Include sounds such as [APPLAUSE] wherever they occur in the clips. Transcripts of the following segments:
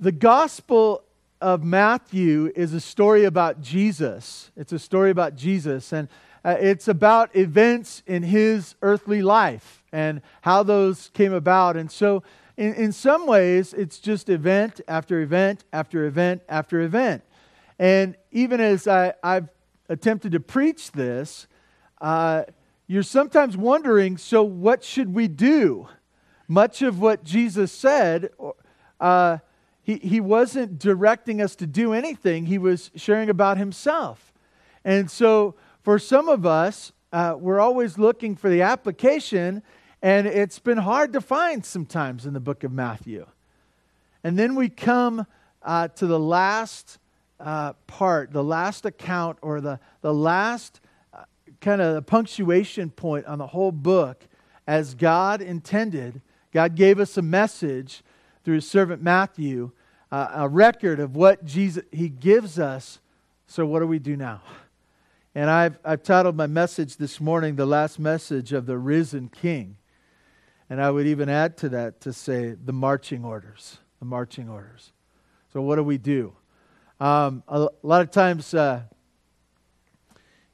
the Gospel of Matthew is a story about Jesus. It's a story about Jesus, and uh, it's about events in his earthly life and how those came about. And so, in, in some ways, it's just event after event after event after event. And even as I, have attempted to preach this, uh, you're sometimes wondering so, what should we do? Much of what Jesus said, uh, he, he wasn't directing us to do anything, he was sharing about himself. And so, for some of us, uh, we're always looking for the application, and it's been hard to find sometimes in the book of Matthew. And then we come uh, to the last uh, part, the last account, or the, the last uh, kind of punctuation point on the whole book, as God intended. God gave us a message through his servant Matthew, a record of what Jesus he gives us. So what do we do now? And I've, I've titled my message this morning, The Last Message of the Risen King. And I would even add to that to say the marching orders. The marching orders. So, what do we do? Um, a, a, lot of times, uh,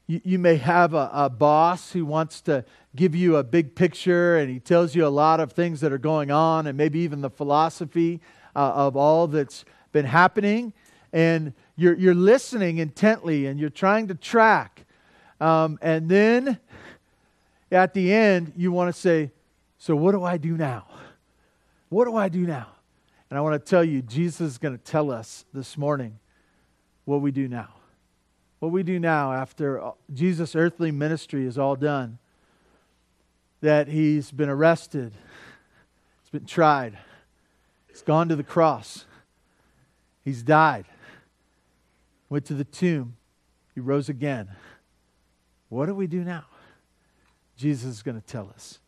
you, you, may have a, a, boss who wants to give you a big picture and he tells you a lot of things that are going on and maybe even the philosophy uh, of all that's been happening. And you're, you're listening intently and you're trying to track. Um, and then at the end, you want to say, So, what do I do now? What do I do now? And I want to tell you, Jesus is going to tell us this morning what we do now. What we do now after Jesus' earthly ministry is all done. That he's been arrested, he's been tried, he's gone to the cross, he's died, went to the tomb, he rose again. What do we do now? Jesus is going to tell us.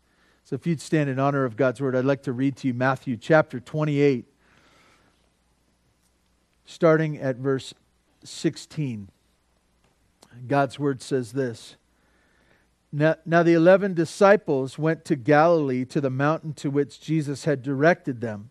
So if you'd stand in honor of God's word, I'd like to read to you Matthew chapter 28, starting at verse 16. God's word says this. Now, now, the eleven disciples went to Galilee to the mountain to which Jesus had directed them.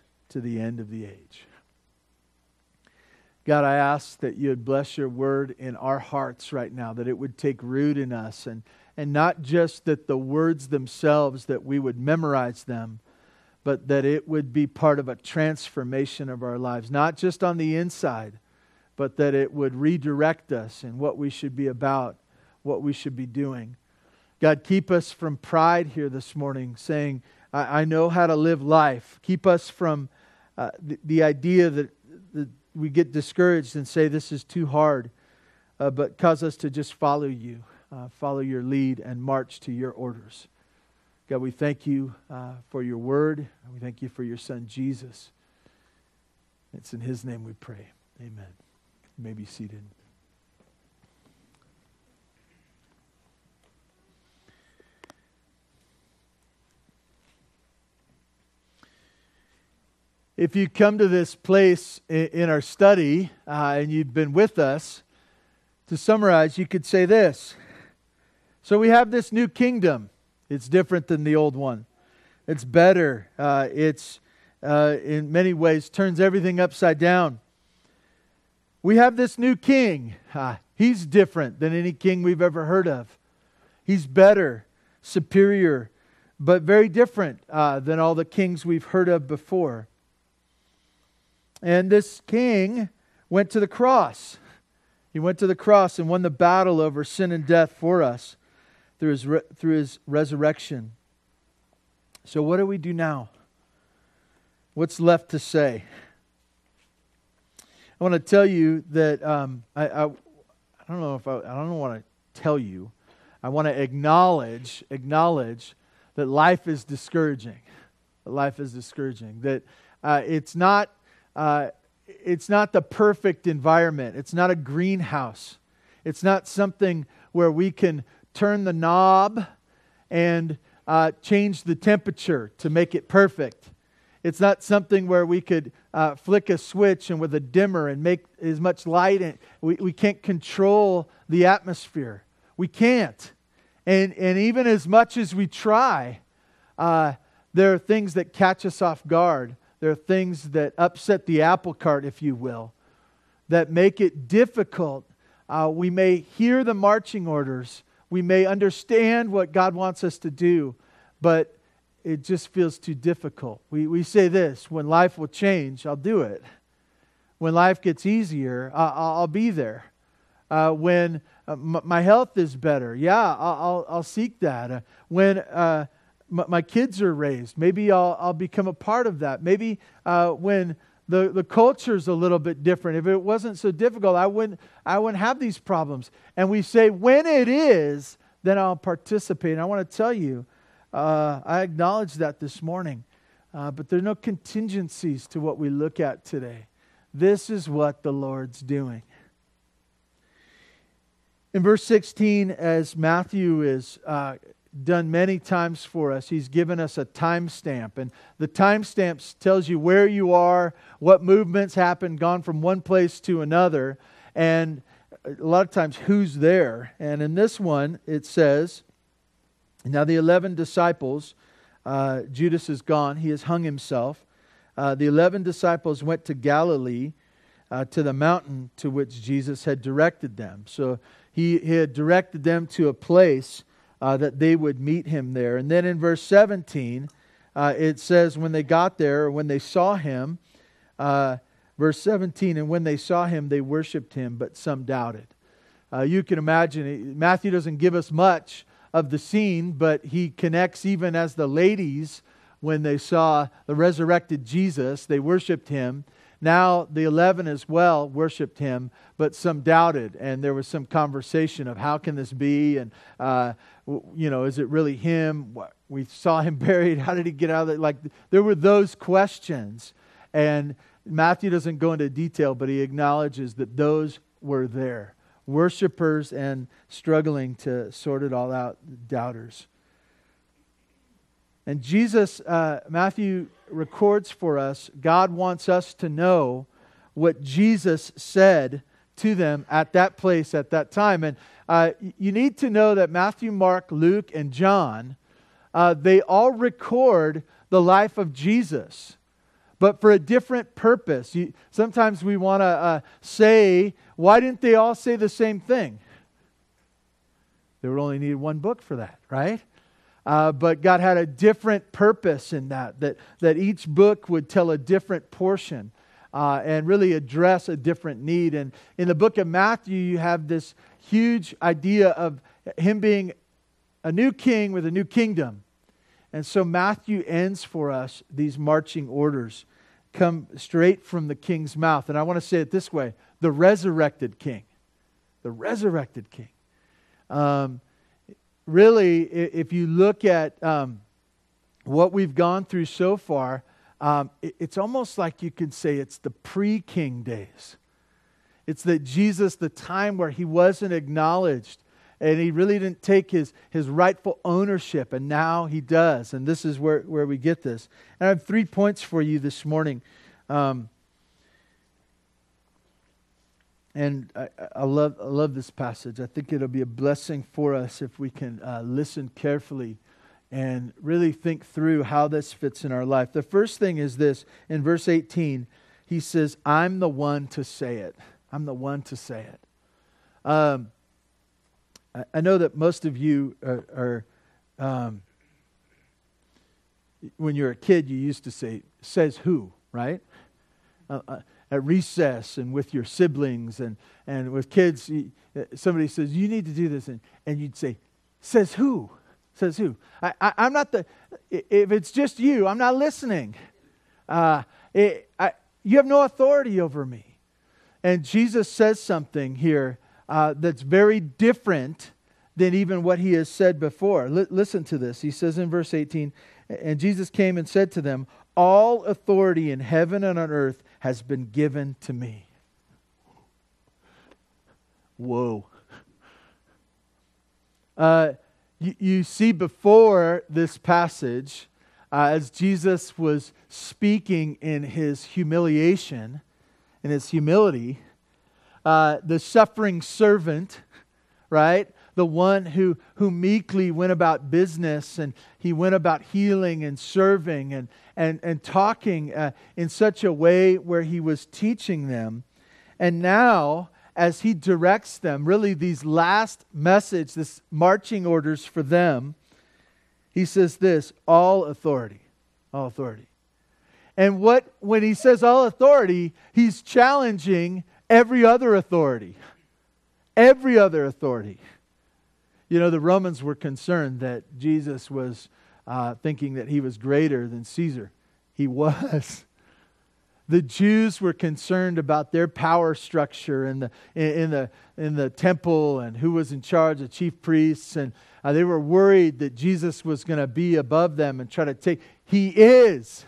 to the end of the age. God, I ask that you would bless your word in our hearts right now, that it would take root in us, and, and not just that the words themselves, that we would memorize them, but that it would be part of a transformation of our lives, not just on the inside, but that it would redirect us in what we should be about, what we should be doing. God, keep us from pride here this morning, saying, I, I know how to live life. Keep us from uh, the, the, idea that, that, we get discouraged and say, This is too hard, uh, but cause us to just follow you, uh, follow your lead, and march to your orders. God, we thank you uh, for your word. We thank you for your son, Jesus. It's in his name we pray. Amen. You may be seated. If you come to this place in our study uh, and you've been with us, to summarize, you could say this. So we have this new kingdom. It's different than the old one. It's better. Uh, it's, uh, in many ways, turns everything upside down. We have this new king. Uh, he's different than any king we've ever heard of. He's better, superior, but very different uh, than all the kings we've heard of before. And this king went to the cross. He went to the cross and won the battle over sin and death for us through his, re- through his resurrection. So, what do we do now? What's left to say? I want to tell you that um, I, I, I, don't know if I, I don't want to tell you. I want to acknowledge acknowledge that life is discouraging. That life is discouraging. That uh, it's not uh, it's not the perfect environment. It's not a greenhouse. It's not something where we can turn the knob and uh, change the temperature to make it perfect. It's not something where we could uh, flick a switch and with a dimmer and make as much light. And we, we can't control the atmosphere. We can't. And, and even as much as we try, uh, there are things that catch us off guard. There are things that upset the apple cart, if you will, that make it difficult. Uh, we may hear the marching orders, we may understand what God wants us to do, but it just feels too difficult. We, we say this when life will change, I'll do it. When life gets easier, I'll, I'll be there. Uh, when uh, m- my health is better, yeah, I'll, I'll, I'll seek that. Uh, when uh, m- my kids are raised, maybe I'll, I'll become a part of that. Maybe uh, when the, the culture's a little bit different, if it wasn't so difficult, I wouldn't, I wouldn't have these problems. And we say, when it is, then I'll participate. And I want to tell you, uh, I acknowledge that this morning. Uh, but there are no contingencies to what we look at today. This is what the Lord's doing. In verse 16, as Matthew is uh, done many times for us, he's given us a timestamp. And the timestamp tells you where you are, what movements happened, gone from one place to another, and a lot of times who's there. And in this one, it says, now, the 11 disciples, uh, Judas is gone, he has hung himself. Uh, the 11 disciples went to Galilee, uh, to the mountain to which Jesus had directed them. So he, he had directed them to a place uh, that they would meet him there. And then in verse 17, uh, it says, when they got there, when they saw him, uh, verse 17, and when they saw him, they worshiped him, but some doubted. you can imagine, Matthew doesn't give us much of the scene, but he connects even as the ladies, when they saw the resurrected Jesus, they worshiped him. Now the 11 as well worshiped him, but some doubted, and there was some conversation of how can this be, and uh, you know, is it really him? We saw him [LAUGHS] buried. How did he get out of it? Like there were those questions, and Matthew doesn't go into detail, but he acknowledges that those were there worshipers and struggling to sort it all out, doubters. And Jesus, uh, Matthew records for us, God wants us to know what Jesus said to them at that place at that time. And uh, you need to know that Matthew, Mark, Luke, and John, uh, they all record the life of Jesus but for a different purpose. You, sometimes we want to uh, say, why didn't they all say the same thing? They would only need one book for that, right? Uh, but God had a different purpose in that, that, that each book would tell a different portion uh, and really address a different need. And in the book of Matthew, you have this huge idea of him being a new king with a new kingdom. And so Matthew ends for us these marching orders come straight from the king's mouth. And I want to say it this way the resurrected king. The resurrected king. Um, really, if you look at um, what we've gone through so far, um, it's almost like you could say it's the pre king days. It's that Jesus, the time where he wasn't acknowledged, and he really didn't take his, his rightful ownership, and now he does. And this is where, where we get this. And I have three points for you this morning. Um, and I, I, love, I love this passage. I think it'll be a blessing for us if we can uh, listen carefully and really think through how this fits in our life. The first thing is this in verse 18, he says, I'm the one to say it. I'm the one to say it. Um, I know that most of you are, are um, when you're a kid, you used to say, says who, right? Uh, uh, at recess and with your siblings and, and with kids, uh, somebody says, you need to do this. And, and you'd say, says who? Says who? I, I, am not the, if it's just you, I'm not listening. Uh, it, I, you have no authority over me. And Jesus says something here uh, that's very different than even what he has said before. L- listen to this. He says in verse 18, And Jesus came and said to them, All authority in heaven and on earth has been given to me. Whoa. Uh, you, you, see before this passage, uh, as Jesus was speaking in his humiliation, in his humility, uh, the suffering servant, right? The one who, who meekly went about business and he went about healing and serving and, and, and talking uh, in such a way where he was teaching them. And now, as he directs them, really these last message, this marching orders for them, he says this all authority. All authority. And what when he says all authority, he's challenging every other authority. Every other authority. You know, the Romans were concerned that Jesus was uh, thinking that he was greater than Caesar. He [LAUGHS] was. The Jews were concerned about their power structure in the, in, the, in the temple and who was in charge, the chief priests. And uh, they were worried that Jesus was going to be above them and try to take. He is.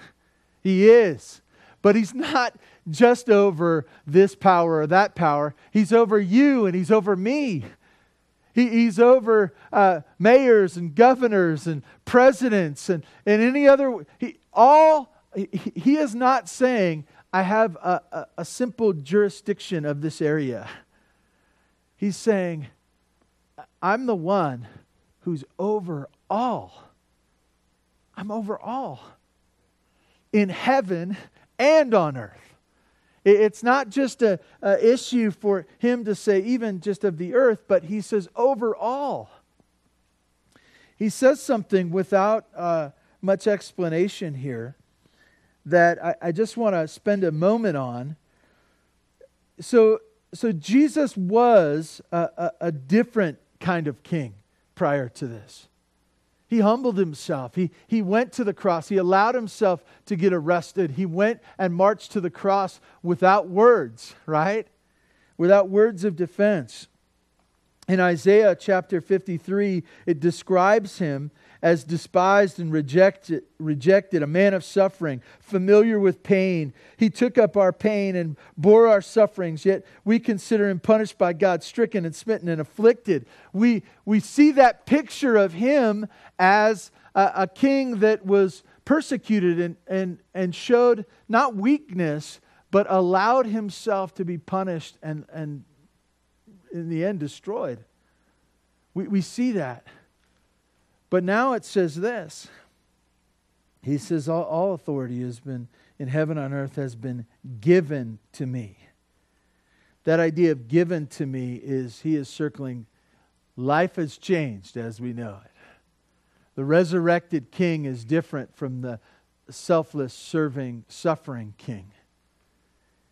He is. But he's not just over this power or that power, he's over you and he's over me. He, he's over uh, mayors and governors and presidents and, and any other. He, all he, he is not saying, I have a, a, a simple jurisdiction of this area. He's saying, I'm the one who's over all. I'm over all in heaven and on earth. It's not just a issue for him to say, even just of the earth, but he says, overall. He says something without uh, much explanation here that I, I just want to spend a moment on. So, so Jesus was a, a, a different kind of king prior to this. He humbled himself. He, he went to the cross. He allowed himself to get arrested. He went and marched to the cross without words, right? Without words of defense. In Isaiah chapter 53, it describes him as despised and rejected, rejected, a man of suffering, familiar with pain. He took up our pain and bore our sufferings, yet we consider him punished by God, stricken and smitten and afflicted. We, we see that picture of him as a, a king that was persecuted and, and, and showed not weakness, but allowed himself to be punished and, and in the end destroyed. We, we see that. But now it says this He says, all, all authority has been in heaven on earth has been given to me. That idea of given to me is he is circling life has changed as we know it. The resurrected king is different from the selfless, serving, suffering king.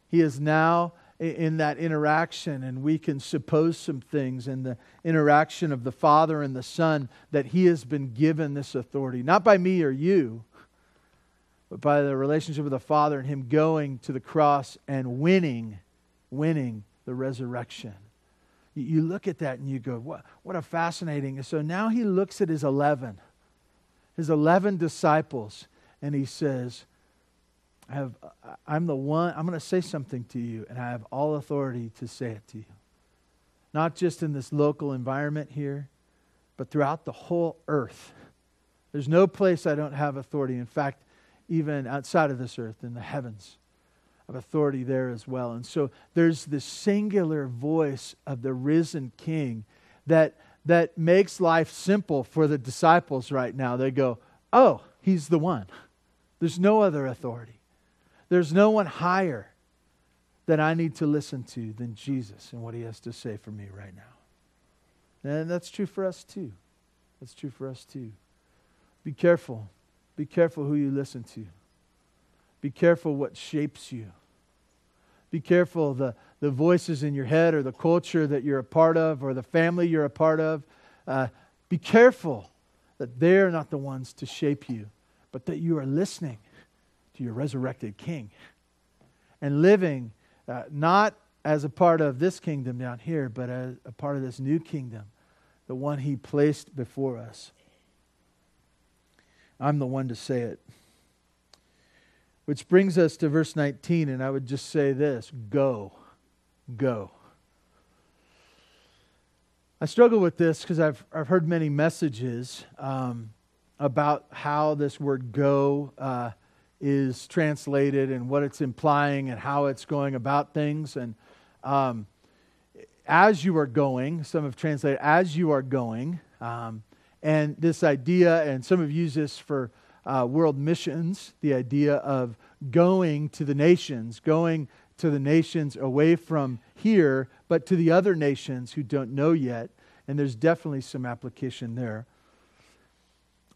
He is now in that interaction, and we can suppose some things in the interaction of the Father and the Son that He has been given this authority, not by me or you, but by the relationship of the Father and Him going to the cross and winning, winning the resurrection. You look at that and you go, what, what a fascinating. So now He looks at His 11, His 11 disciples, and He says, I have, I'm the one, I'm going to say something to you, and I have all authority to say it to you. Not just in this local environment here, but throughout the whole earth. There's no place I don't have authority. In fact, even outside of this earth, in the heavens, of authority there as well. And so there's this singular voice of the risen King that, that makes life simple for the disciples right now. They go, Oh, he's the one. There's no other authority. There's no one higher that I need to listen to than Jesus and what he has to say for me right now. And that's true for us too. That's true for us too. Be careful. Be careful who you listen to. Be careful what shapes you. Be careful the, the voices in your head or the culture that you're a part of or the family you're a part of. Uh, be careful that they're not the ones to shape you, but that you are listening to your resurrected King and living uh, not as a part of this kingdom down here, but as a part of this new kingdom, the one He placed before us. I'm the one to say it. Which brings us to verse 19, and I would just say this go, go. I struggle with this because I've, I've heard many messages um, about how this word go uh, is translated and what it's implying and how it's going about things. And um, as you are going, some have translated as you are going. Um, and this idea, and some have used this for uh, world missions, the idea of going to the nations, going to the nations away from here, but to the other nations who don't know yet. And there's definitely some application there.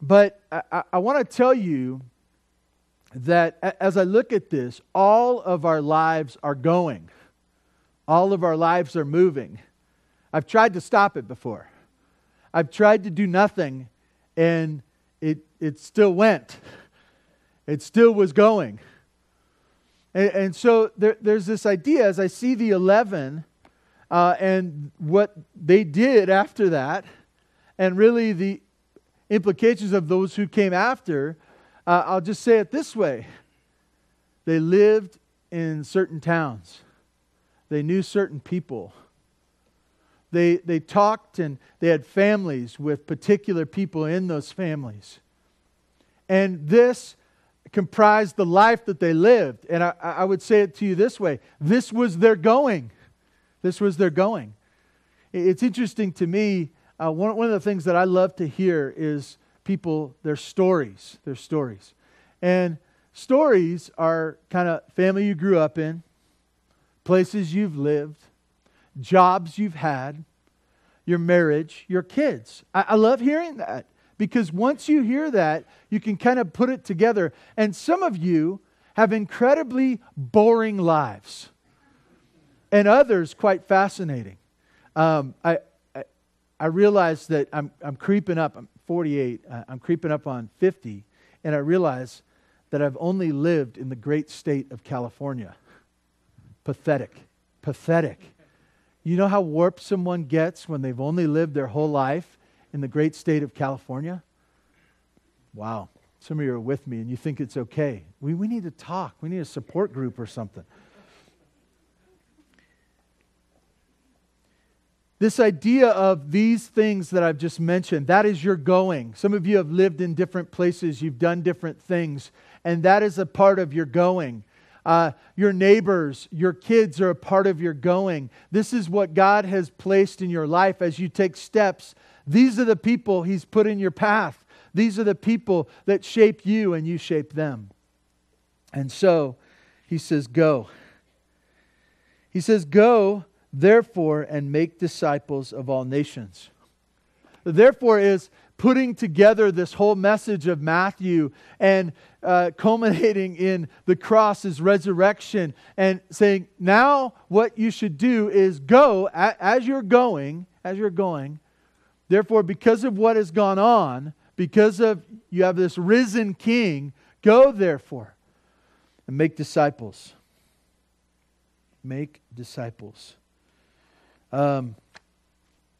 But I, I want to tell you that as I look at this, all of our lives are going, all of our lives are moving. I've tried to stop it before. I've tried to do nothing, and it, it still went. It still was going. And, and so there, there's this idea as I see the 11 uh, and what they did after that, and really the implications of those who came after, uh, I'll just say it this way they lived in certain towns, they knew certain people. They, they talked and they had families with particular people in those families. And this comprised the life that they lived. And I, I would say it to you this way this was their going. This was their going. It's interesting to me. Uh, one, one of the things that I love to hear is people, their stories, their stories. And stories are kind of family you grew up in, places you've lived, jobs you've had, your marriage, your kids. I, I love hearing that. Because once you hear that, you can kind of put it together. And some of you have incredibly boring lives, and others quite fascinating. Um, I, I, I realize that I'm, I'm creeping up. I'm 48. Uh, I'm creeping up on 50, and I realize that I've only lived in the great state of California. Pathetic. Pathetic. You know how warped someone gets when they've only lived their whole life in the great state of California? Wow. Some of you are with me and you think it's okay. We, we need to talk. We need a support group or something. This idea of these things that I've just mentioned, that is your going. Some of you have lived in different places, you've done different things, and that is a part of your going. Uh, your neighbors, your kids are a part of your going. This is what God has placed in your life as you take steps these are the people He's put in your path. These are the people that shape you and you shape them. And so He says, Go. He says, Go, therefore, and make disciples of all nations. Therefore, is putting together this whole message of Matthew and uh, culminating in the cross, resurrection, and saying, now what you should do is go as you're going, as you're going, Therefore, because of what has gone on, because of you have this risen king, go therefore and make disciples. Make disciples. Um,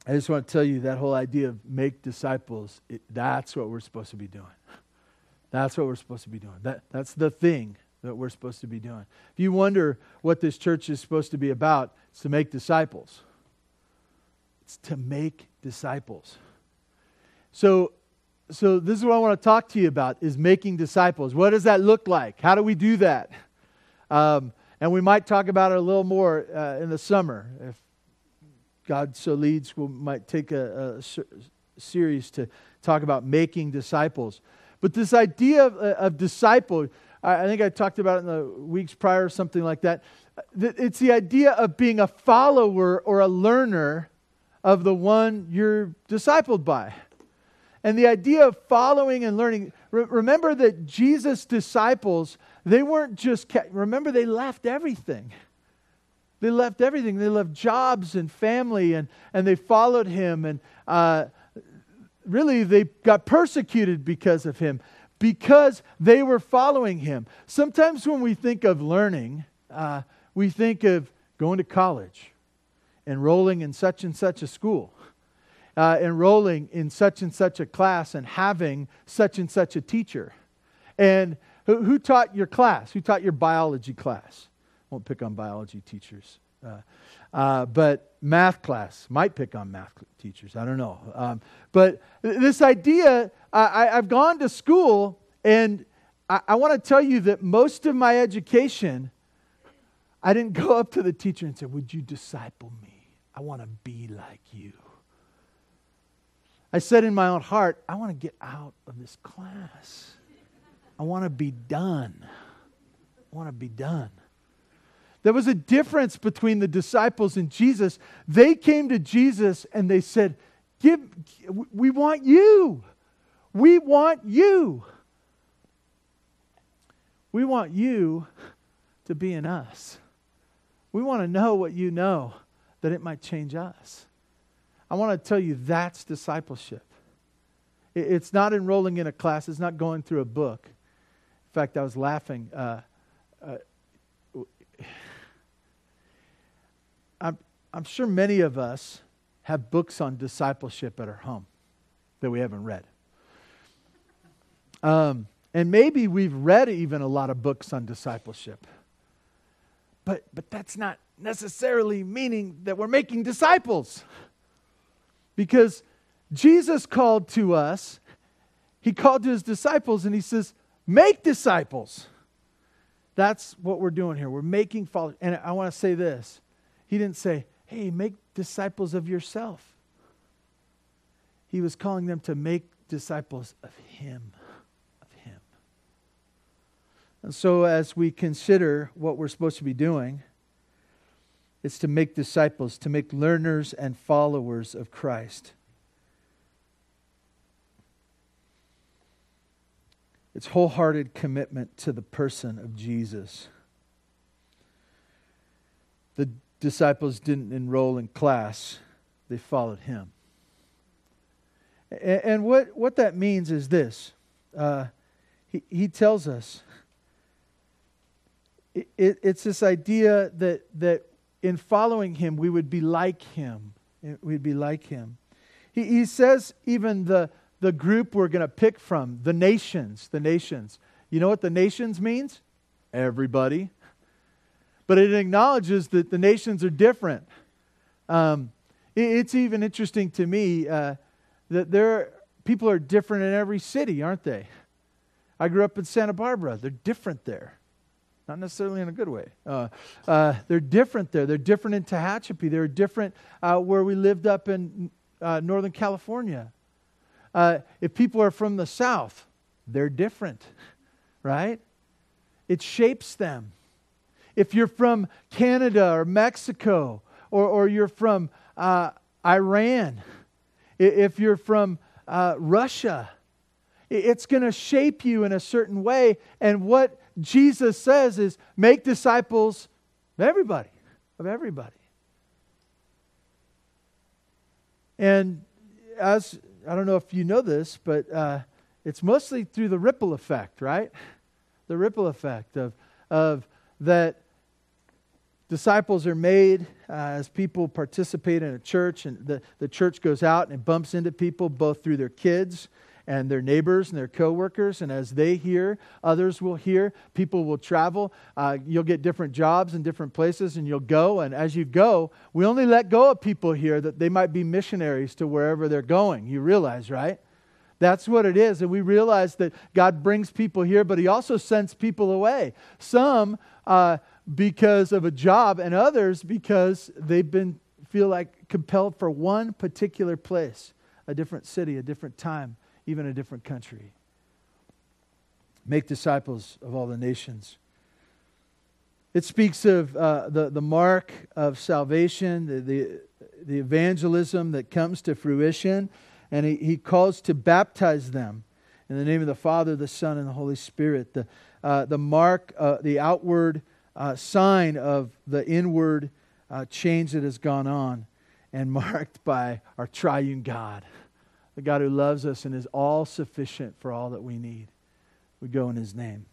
I just want to tell you that whole idea of make disciples, it, that's what we're supposed to be doing. That's what we're supposed to be doing. That, that's the thing that we're supposed to be doing. If you wonder what this church is supposed to be about, it's to make disciples. It's to make disciples. So, so this is what I want to talk to you about is making disciples. What does that look like? How do we do that? Um, and we might talk about it a little more uh, in the summer. If God so leads, we might take a, a series to talk about making disciples. But this idea of, uh, of disciple, I, think I talked about it in the weeks prior or something like that. It's the idea of being a follower or a learner of the one you're discipled by. And the idea of following and learning, re- remember that Jesus' disciples, they weren't just, remember, they left everything. They left everything. They left jobs and family, and, and they followed him. And uh, really, they got persecuted because of him, because they were following him. Sometimes when we think of learning, uh, we think of going to college enrolling in such and such a school, uh, enrolling in such and such a class, and having such and such a teacher. And Who, who taught your class? Who taught your biology class? Won't pick on biology teachers. Uh, uh, but math class might pick on math teachers. I don't know. Um, but this idea, I, have gone to school, and I, I want to tell you that most of my education, I didn't go up to the teacher and say, Would you disciple me? I want to be like you. I said in my own heart, I want to get out of this class. I want to be done. I want to be done. There was a difference between the disciples and Jesus. They came to Jesus and they said, Give, We want you. We want you. We want you to be in us. We want to know what you know, that it might change us. I want to tell you that's discipleship. It's not enrolling in a class, it's not going through a book In fact, I was laughing. Uh, I'm, I'm sure many of us have books on discipleship at our home that we haven't read. Um, and maybe we've read even a lot of books on discipleship. But, but that's not necessarily meaning that we're making disciples. Because Jesus called to us, he called to his disciples, and he says, Make disciples. That's what we're doing here. We're making followers. And I want to say this He didn't say, hey, make disciples of yourself. He was calling them to make disciples of Him. Of Him. And so, as we consider what we're supposed to be doing, it's to make disciples, to make learners and followers of Christ. It's wholehearted commitment to the person of Jesus. The disciples didn't enroll in class, they followed him. And what, what that means is this uh, he, he tells us it, it, it's this idea that, that in following him, we would be like him. We'd be like him. He, he says, even the, the group we're going to pick from, the nations, the nations. You know what the nations means? Everybody. But it acknowledges that the nations are different. Um, it, it's even interesting to me uh, that there people are different in every city, aren't they? I grew up in Santa Barbara. They're different there. Not necessarily in a good way. Uh, uh, they're different there. They're different in Tehachapi. They're different uh, where we lived up in uh, Northern California. Uh, if people are from the South, they're different, [LAUGHS] right? It shapes them. If you're from Canada or Mexico, or, or you're from uh, Iran, if you're from uh, Russia, it's going to shape you in a certain way. And what Jesus says is make disciples of everybody, of everybody. And as I don't know if you know this, but uh, it's mostly through the ripple effect, right? The ripple effect of, of that disciples are made uh, as people participate in a church, and the, the church goes out and bumps into people both through their kids and their neighbors and their coworkers. And as they hear, others will hear. People will travel. Uh, you'll get different jobs in different places, and you'll go. And as you go, we only let go of people here that they might be missionaries to wherever they're going. You realize, right? That's what it is. And we realize that God brings people here, but He also sends people away. Some uh, because of a job, and others because they've been feel like compelled for one particular place, a different city, a different time even a different country. Make disciples of all the nations. It speaks of uh, the, the mark of salvation, the, the, the, evangelism that comes to fruition, and he, he calls to baptize them in the name of the Father, the Son, and the Holy Spirit. The, uh, the mark, uh, the outward uh, sign of the inward uh, change that has gone on, and [LAUGHS] marked by our triune God the God who loves us and is all sufficient for all that we need. We go in his name.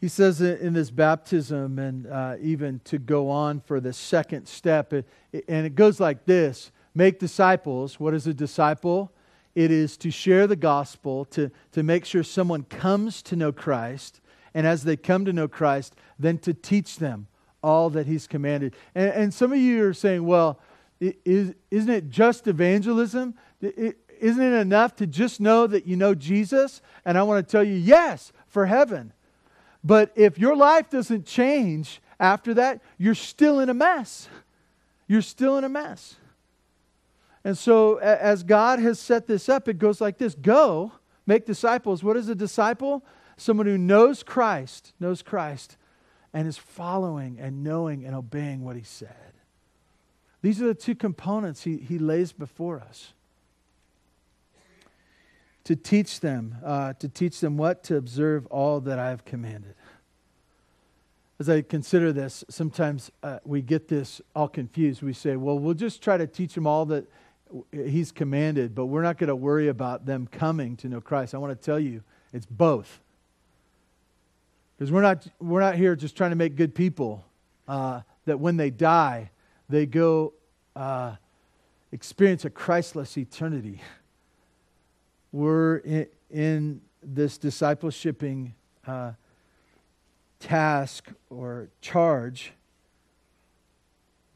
He says in this baptism, and uh, even to go on for the second step, it, it, and it goes like this make disciples. What is a disciple? It is to share the gospel, to, to make sure someone comes to know Christ, and as they come to know Christ, then to teach them all that He's commanded. And, and some of you are saying, well, is, isn't it just evangelism? Isn't it enough to just know that you know Jesus? And I want to tell you, yes, for heaven. But if your life doesn't change after that, you're still in a mess. You're still in a mess. And so, as God has set this up, it goes like this Go, make disciples. What is a disciple? Someone who knows Christ, knows Christ, and is following and knowing and obeying what he said. These are the two components he, he lays before us to teach them, uh, to teach them what to observe all that I have commanded. As I consider this, sometimes uh, we get this all confused. We say, well, we'll just try to teach them all that He's commanded, but we're not going to worry about them coming to know Christ. I want to tell you, it's both. Because we're not, we're not here just trying to make good people, uh, that when they die, they go uh, experience a Christless eternity. We're in, in this discipleshiping uh, task or charge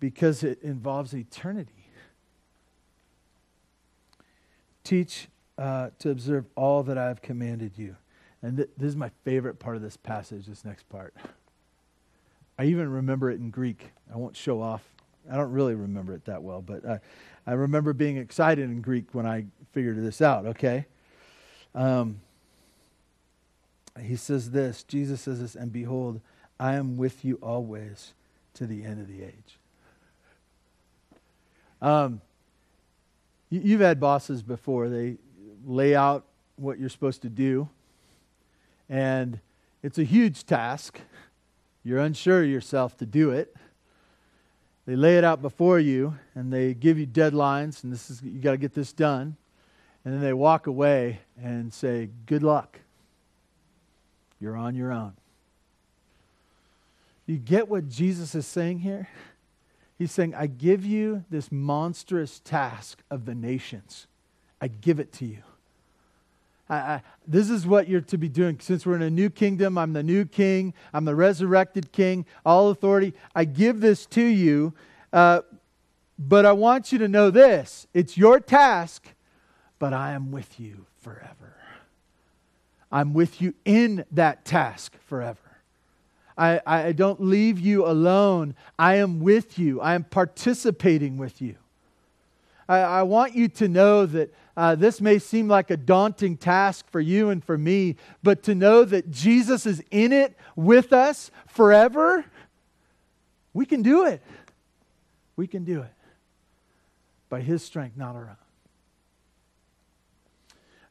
because it involves eternity. Teach uh, to observe all that I have commanded you. And th- this is my favorite part of this passage, this next part. I even remember it in Greek. I won't show off. I don't really remember it that well, but I, I remember being excited in Greek when I figured this out, okay? Um, he says this Jesus says this, and behold, I am with you always to the end of the age. Um, You've had bosses before. They lay out what you're supposed to do, and it's a huge task. You're unsure of yourself to do it. They lay it out before you, and they give you deadlines, and this is you got to get this done. And then they walk away and say, "Good luck. You're on your own." You get what Jesus is saying here? He's saying, I give you this monstrous task of the nations. I give it to you. I, I, this is what you're to be doing. Since we're in a new kingdom, I'm the new king, I'm the resurrected king, all authority. I give this to you, uh, but I want you to know this it's your task, but I am with you forever. I'm with you in that task forever. I, I don't leave you alone. I am with you. I am participating with you. I, I want you to know that uh, this may seem like a daunting task for you and for me, but to know that Jesus is in it with us forever, we can do it. We can do it by His strength, not our own.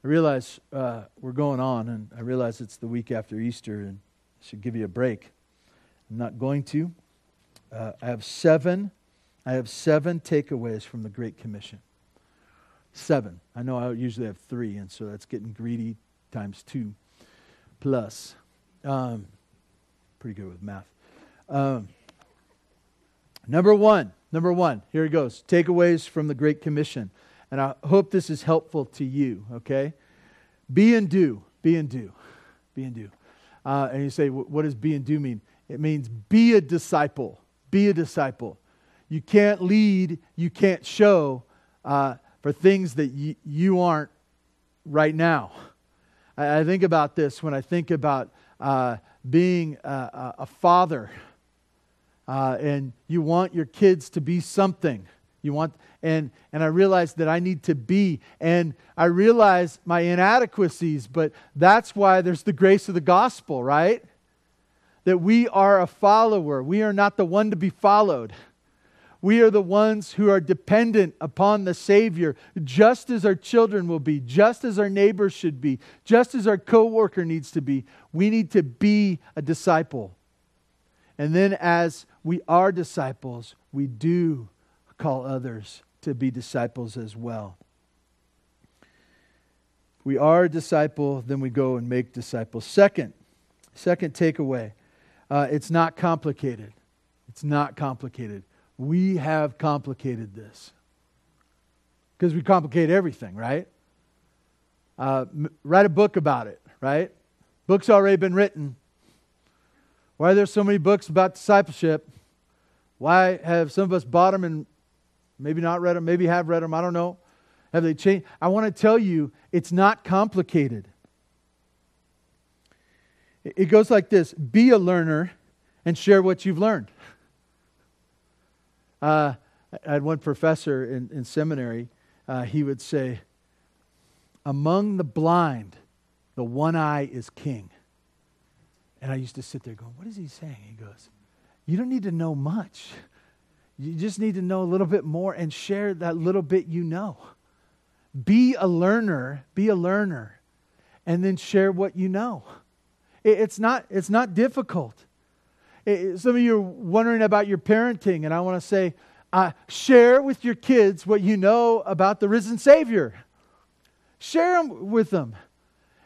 I realize uh, we're going on, and I realize it's the week after Easter, and should give you a break. I'm not going to. Uh, I have seven. I have seven takeaways from the Great Commission. Seven. I know I usually have three, and so that's getting greedy times two plus. Um, pretty good with math. Um, number one. Number one. Here it goes. Takeaways from the Great Commission. And I hope this is helpful to you, okay? Be and do. Be and do. Be and do. Uh, and you say, what does be and do mean? It means be a disciple. Be a disciple. You can't lead, you can't show uh, for things that y- you aren't right now. I, I, think about this when I think about uh, being a, a father uh, and you want your kids to be something. You want, and, and I realize that I need to be, and I realize my inadequacies, but that's why there's the grace of the gospel, right? That we are a follower. We are not the one to be followed. We are the ones who are dependent upon the Savior, just as our children will be, just as our neighbors should be, just as our coworker needs to be. We need to be a disciple. And then, as we are disciples, we do call others to be disciples as well. We are a disciple, then we go and make disciples. Second, second takeaway uh, it's not complicated. It's not complicated. We have complicated this. Because we complicate everything, right? uh, m- write a book about it, right? Book's already been written. Why are there so many books about discipleship? Why have some of us bought them and maybe not read them, maybe have read them? I don't know. Have they changed? I want to tell you, it's not complicated. It goes like this Be a learner and share what you've learned. Uh, I had one professor in, in seminary, uh, he would say, Among the blind, the one eye is king. And I used to sit there going, What is he saying? He goes, You don't need to know much. You just need to know a little bit more and share that little bit you know. Be a learner, be a learner, and then share what you know. It's not, it's not difficult. some of you are wondering about your parenting, and I want to say, uh, share with your kids what you know about the risen Savior. Share them with them.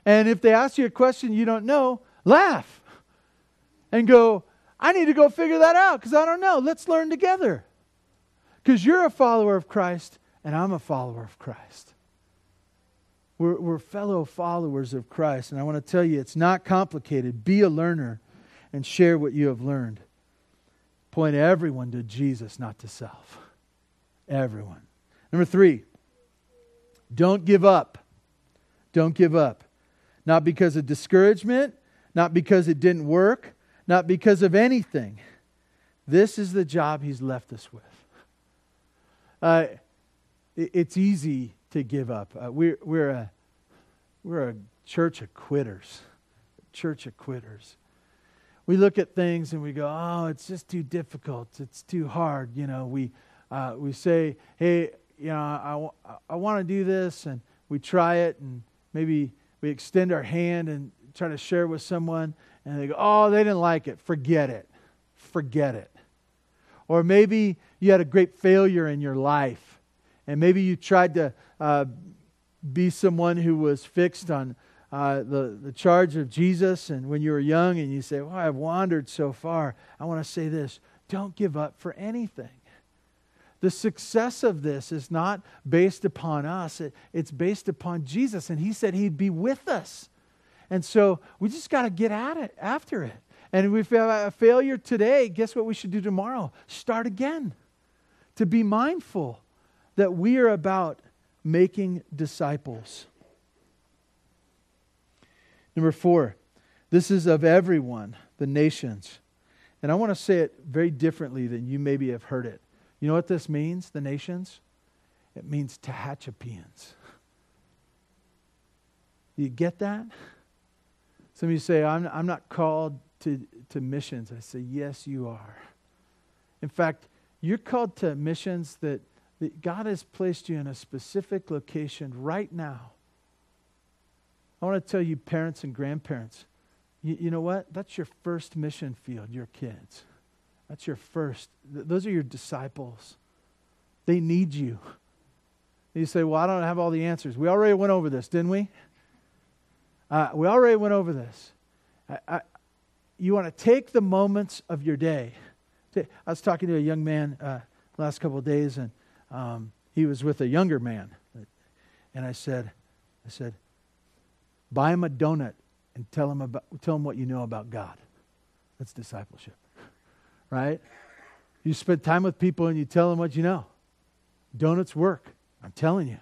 And if they ask you a question you don't know, laugh and go, I need to go figure that out because I don't know. Let's learn together. Because you're a follower of Christ and I'm a follower of Christ. We're, we're fellow followers of Christ. And I want to tell you, it's not complicated. Be a learner and share what you have learned. Point everyone to Jesus, not to self. Everyone. Number three, don't give up. Don't give up. Not because of discouragement, not because it didn't work, not because of anything. This is the job He's left us with. Uh, it, it's easy to give up. Uh, we're, we're, a, we're a church of quitters. Church of quitters. We look at things and we go, oh, it's just too difficult. It's too hard. You know, we, uh, we say, hey, you know, I, I want to do this, and we try it, and maybe we extend our hand and try to share with someone, and they go, oh, they didn't like it. Forget it. Forget it. Or maybe you had a great failure in your life, and maybe you tried to uh, be someone who was fixed on uh, the, the charge of Jesus, and when you were young and you say, Well, I've wandered so far, I want to say this don't give up for anything. The success of this is not based upon us, it, it's based upon Jesus, and He said He'd be with us. And so we just got to get at it, after it. And if we have a failure today, guess what we should do tomorrow? Start again. To be mindful that we are about making disciples. Number four, this is of everyone, the nations. And I want to say it very differently than you maybe have heard it. You know what this means, the nations? It means Tehachapians. You get that? Some of you say, I'm, I'm not called to, to missions. I say, yes, you are. In fact, you're called to missions that that God has placed you in a specific location right now. I want to tell you, parents and grandparents, you, you know what? That's your first mission field, your kids. That's your first. Th- those are your disciples. They need you. You say, Well, I don't have all the answers. We already went over this, didn't we? Uh, we already went over this. I, I, you want to take the moments of your day. I was talking to a young man uh, last couple of days, and um, he was with a younger man. And I said, I said, buy him a donut and tell him, about, tell him what you know about God. That's discipleship, right? You spend time with people and you tell them what you know. Donuts work. I'm telling you.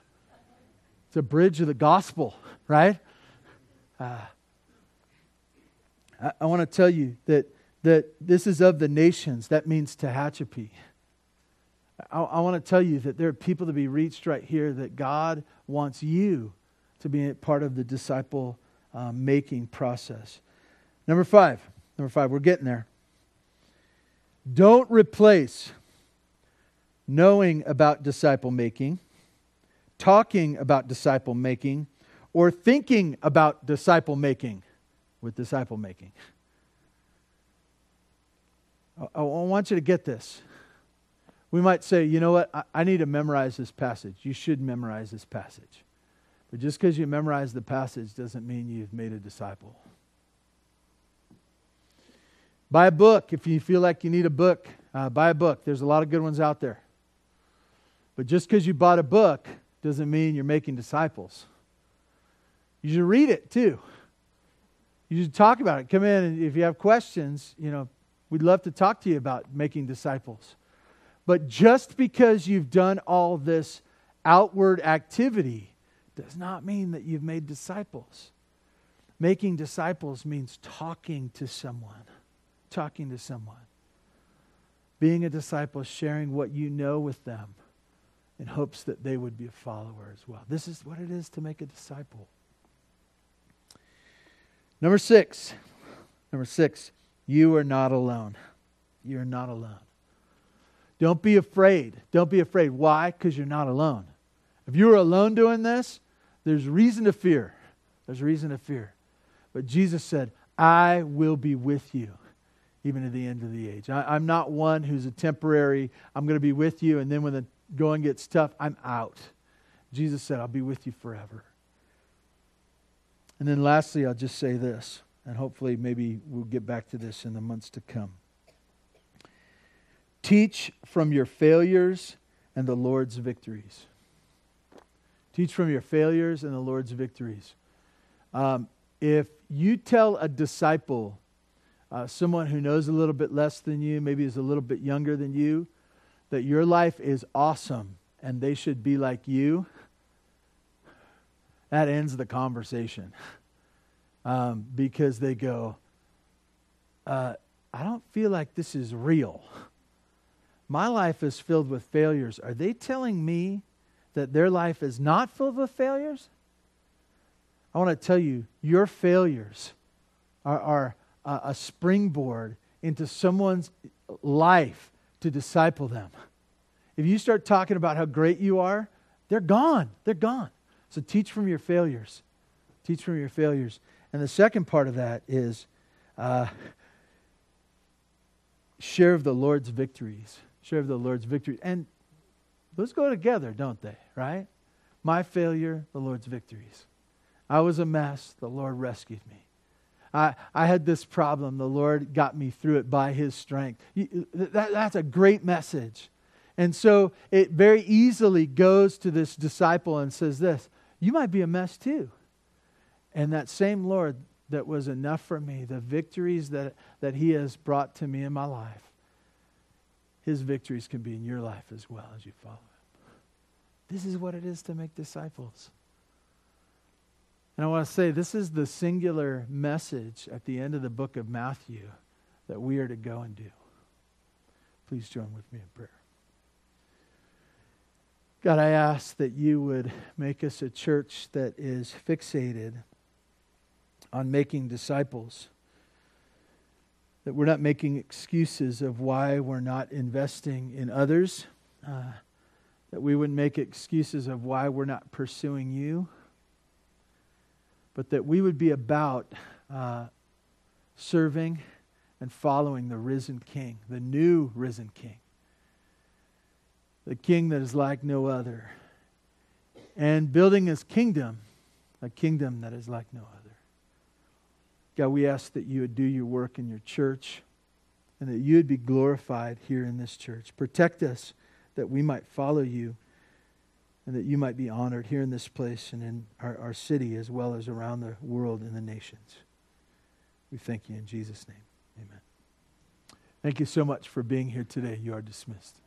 It's a bridge of the gospel, right? Uh, I, I want to tell you that, that this is of the nations. That means Tehachapi. I, I want to tell you that there are people to be reached right here that God wants you to be a part of the disciple um, making process. Number five. Number five, we're getting there. Don't replace knowing about disciple making, talking about disciple making, or thinking about disciple making with disciple making. I, want you to get this. We might say, you know what, I, need to memorize this passage. You should memorize this passage. But just because you memorize the passage doesn't mean you've made a disciple. Buy a book if you feel like you need a book. Uh, buy a book. There's a lot of good ones out there. But just because you bought a book doesn't mean you're making disciples. You should read it too. You should talk about it. Come in, and if you have questions, you know, we'd love to talk to you about making disciples. But just because you've done all this outward activity does not mean that you've made disciples. Making disciples means talking to someone, talking to someone. Being a disciple sharing what you know with them in hopes that they would be a follower as well. This is what it is to make a disciple. Number six. Number six, you are not alone. You are not alone. Don't be afraid. Don't be afraid. Why? Because you're not alone. If you were alone doing this, there's reason to fear. There's reason to fear. But Jesus said, I will be with you even to the end of the age. I, am not one who's a temporary, I'm going to be with you, and then when the going gets tough, I'm out. Jesus said, I'll be with you forever. And then lastly, I'll just say this, and hopefully maybe we'll get back to this in the months to come. Teach from your failures and the Lord's victories. Teach from your failures and the Lord's victories. Um, if you tell a disciple, uh, someone who knows a little bit less than you, maybe is a little bit younger than you, that your life is awesome and they should be like you, that ends the conversation. [LAUGHS] Um, because they go, uh, I don't feel like this is real. My life is filled with failures. Are they telling me that their life is not filled with failures? I want to tell you, your failures are, are a, a springboard into someone's life to disciple them. If you start talking about how great you are, they're gone. They're gone. So teach from your failures. Teach from your failures. And the second part of that is uh, share of the Lord's victories. Share of the Lord's victories. And those go together, don't they? Right? My failure, the Lord's victories. I was a mess. The Lord rescued me. I, I had this problem. The Lord got me through it by His strength. That, that's a great message. And so it very easily goes to this disciple and says this You might be a mess too. And that same Lord that was enough for me, the victories that, that He has brought to me in my life, His victories can be in your life as well as you follow Him. This is what it is to make disciples. And I want to say this is the singular message at the end of the book of Matthew that we are to go and do. Please join with me in prayer. God, I ask that you would make us a church that is fixated on making disciples. That we're not making excuses of why we're not investing in others. Uh, that we wouldn't make excuses of why we're not pursuing you. But that we would be about uh, serving and following the risen King, the new risen King the king that is like no other, and building his kingdom, a kingdom that is like no other. God, we ask that you would do your work in your church and that you would be glorified here in this church. Protect us that we might follow you and that you might be honored here in this place and in our, our city as well as around the world and the nations. We thank you in Jesus' name. Amen. Thank you so much for being here today. You are dismissed.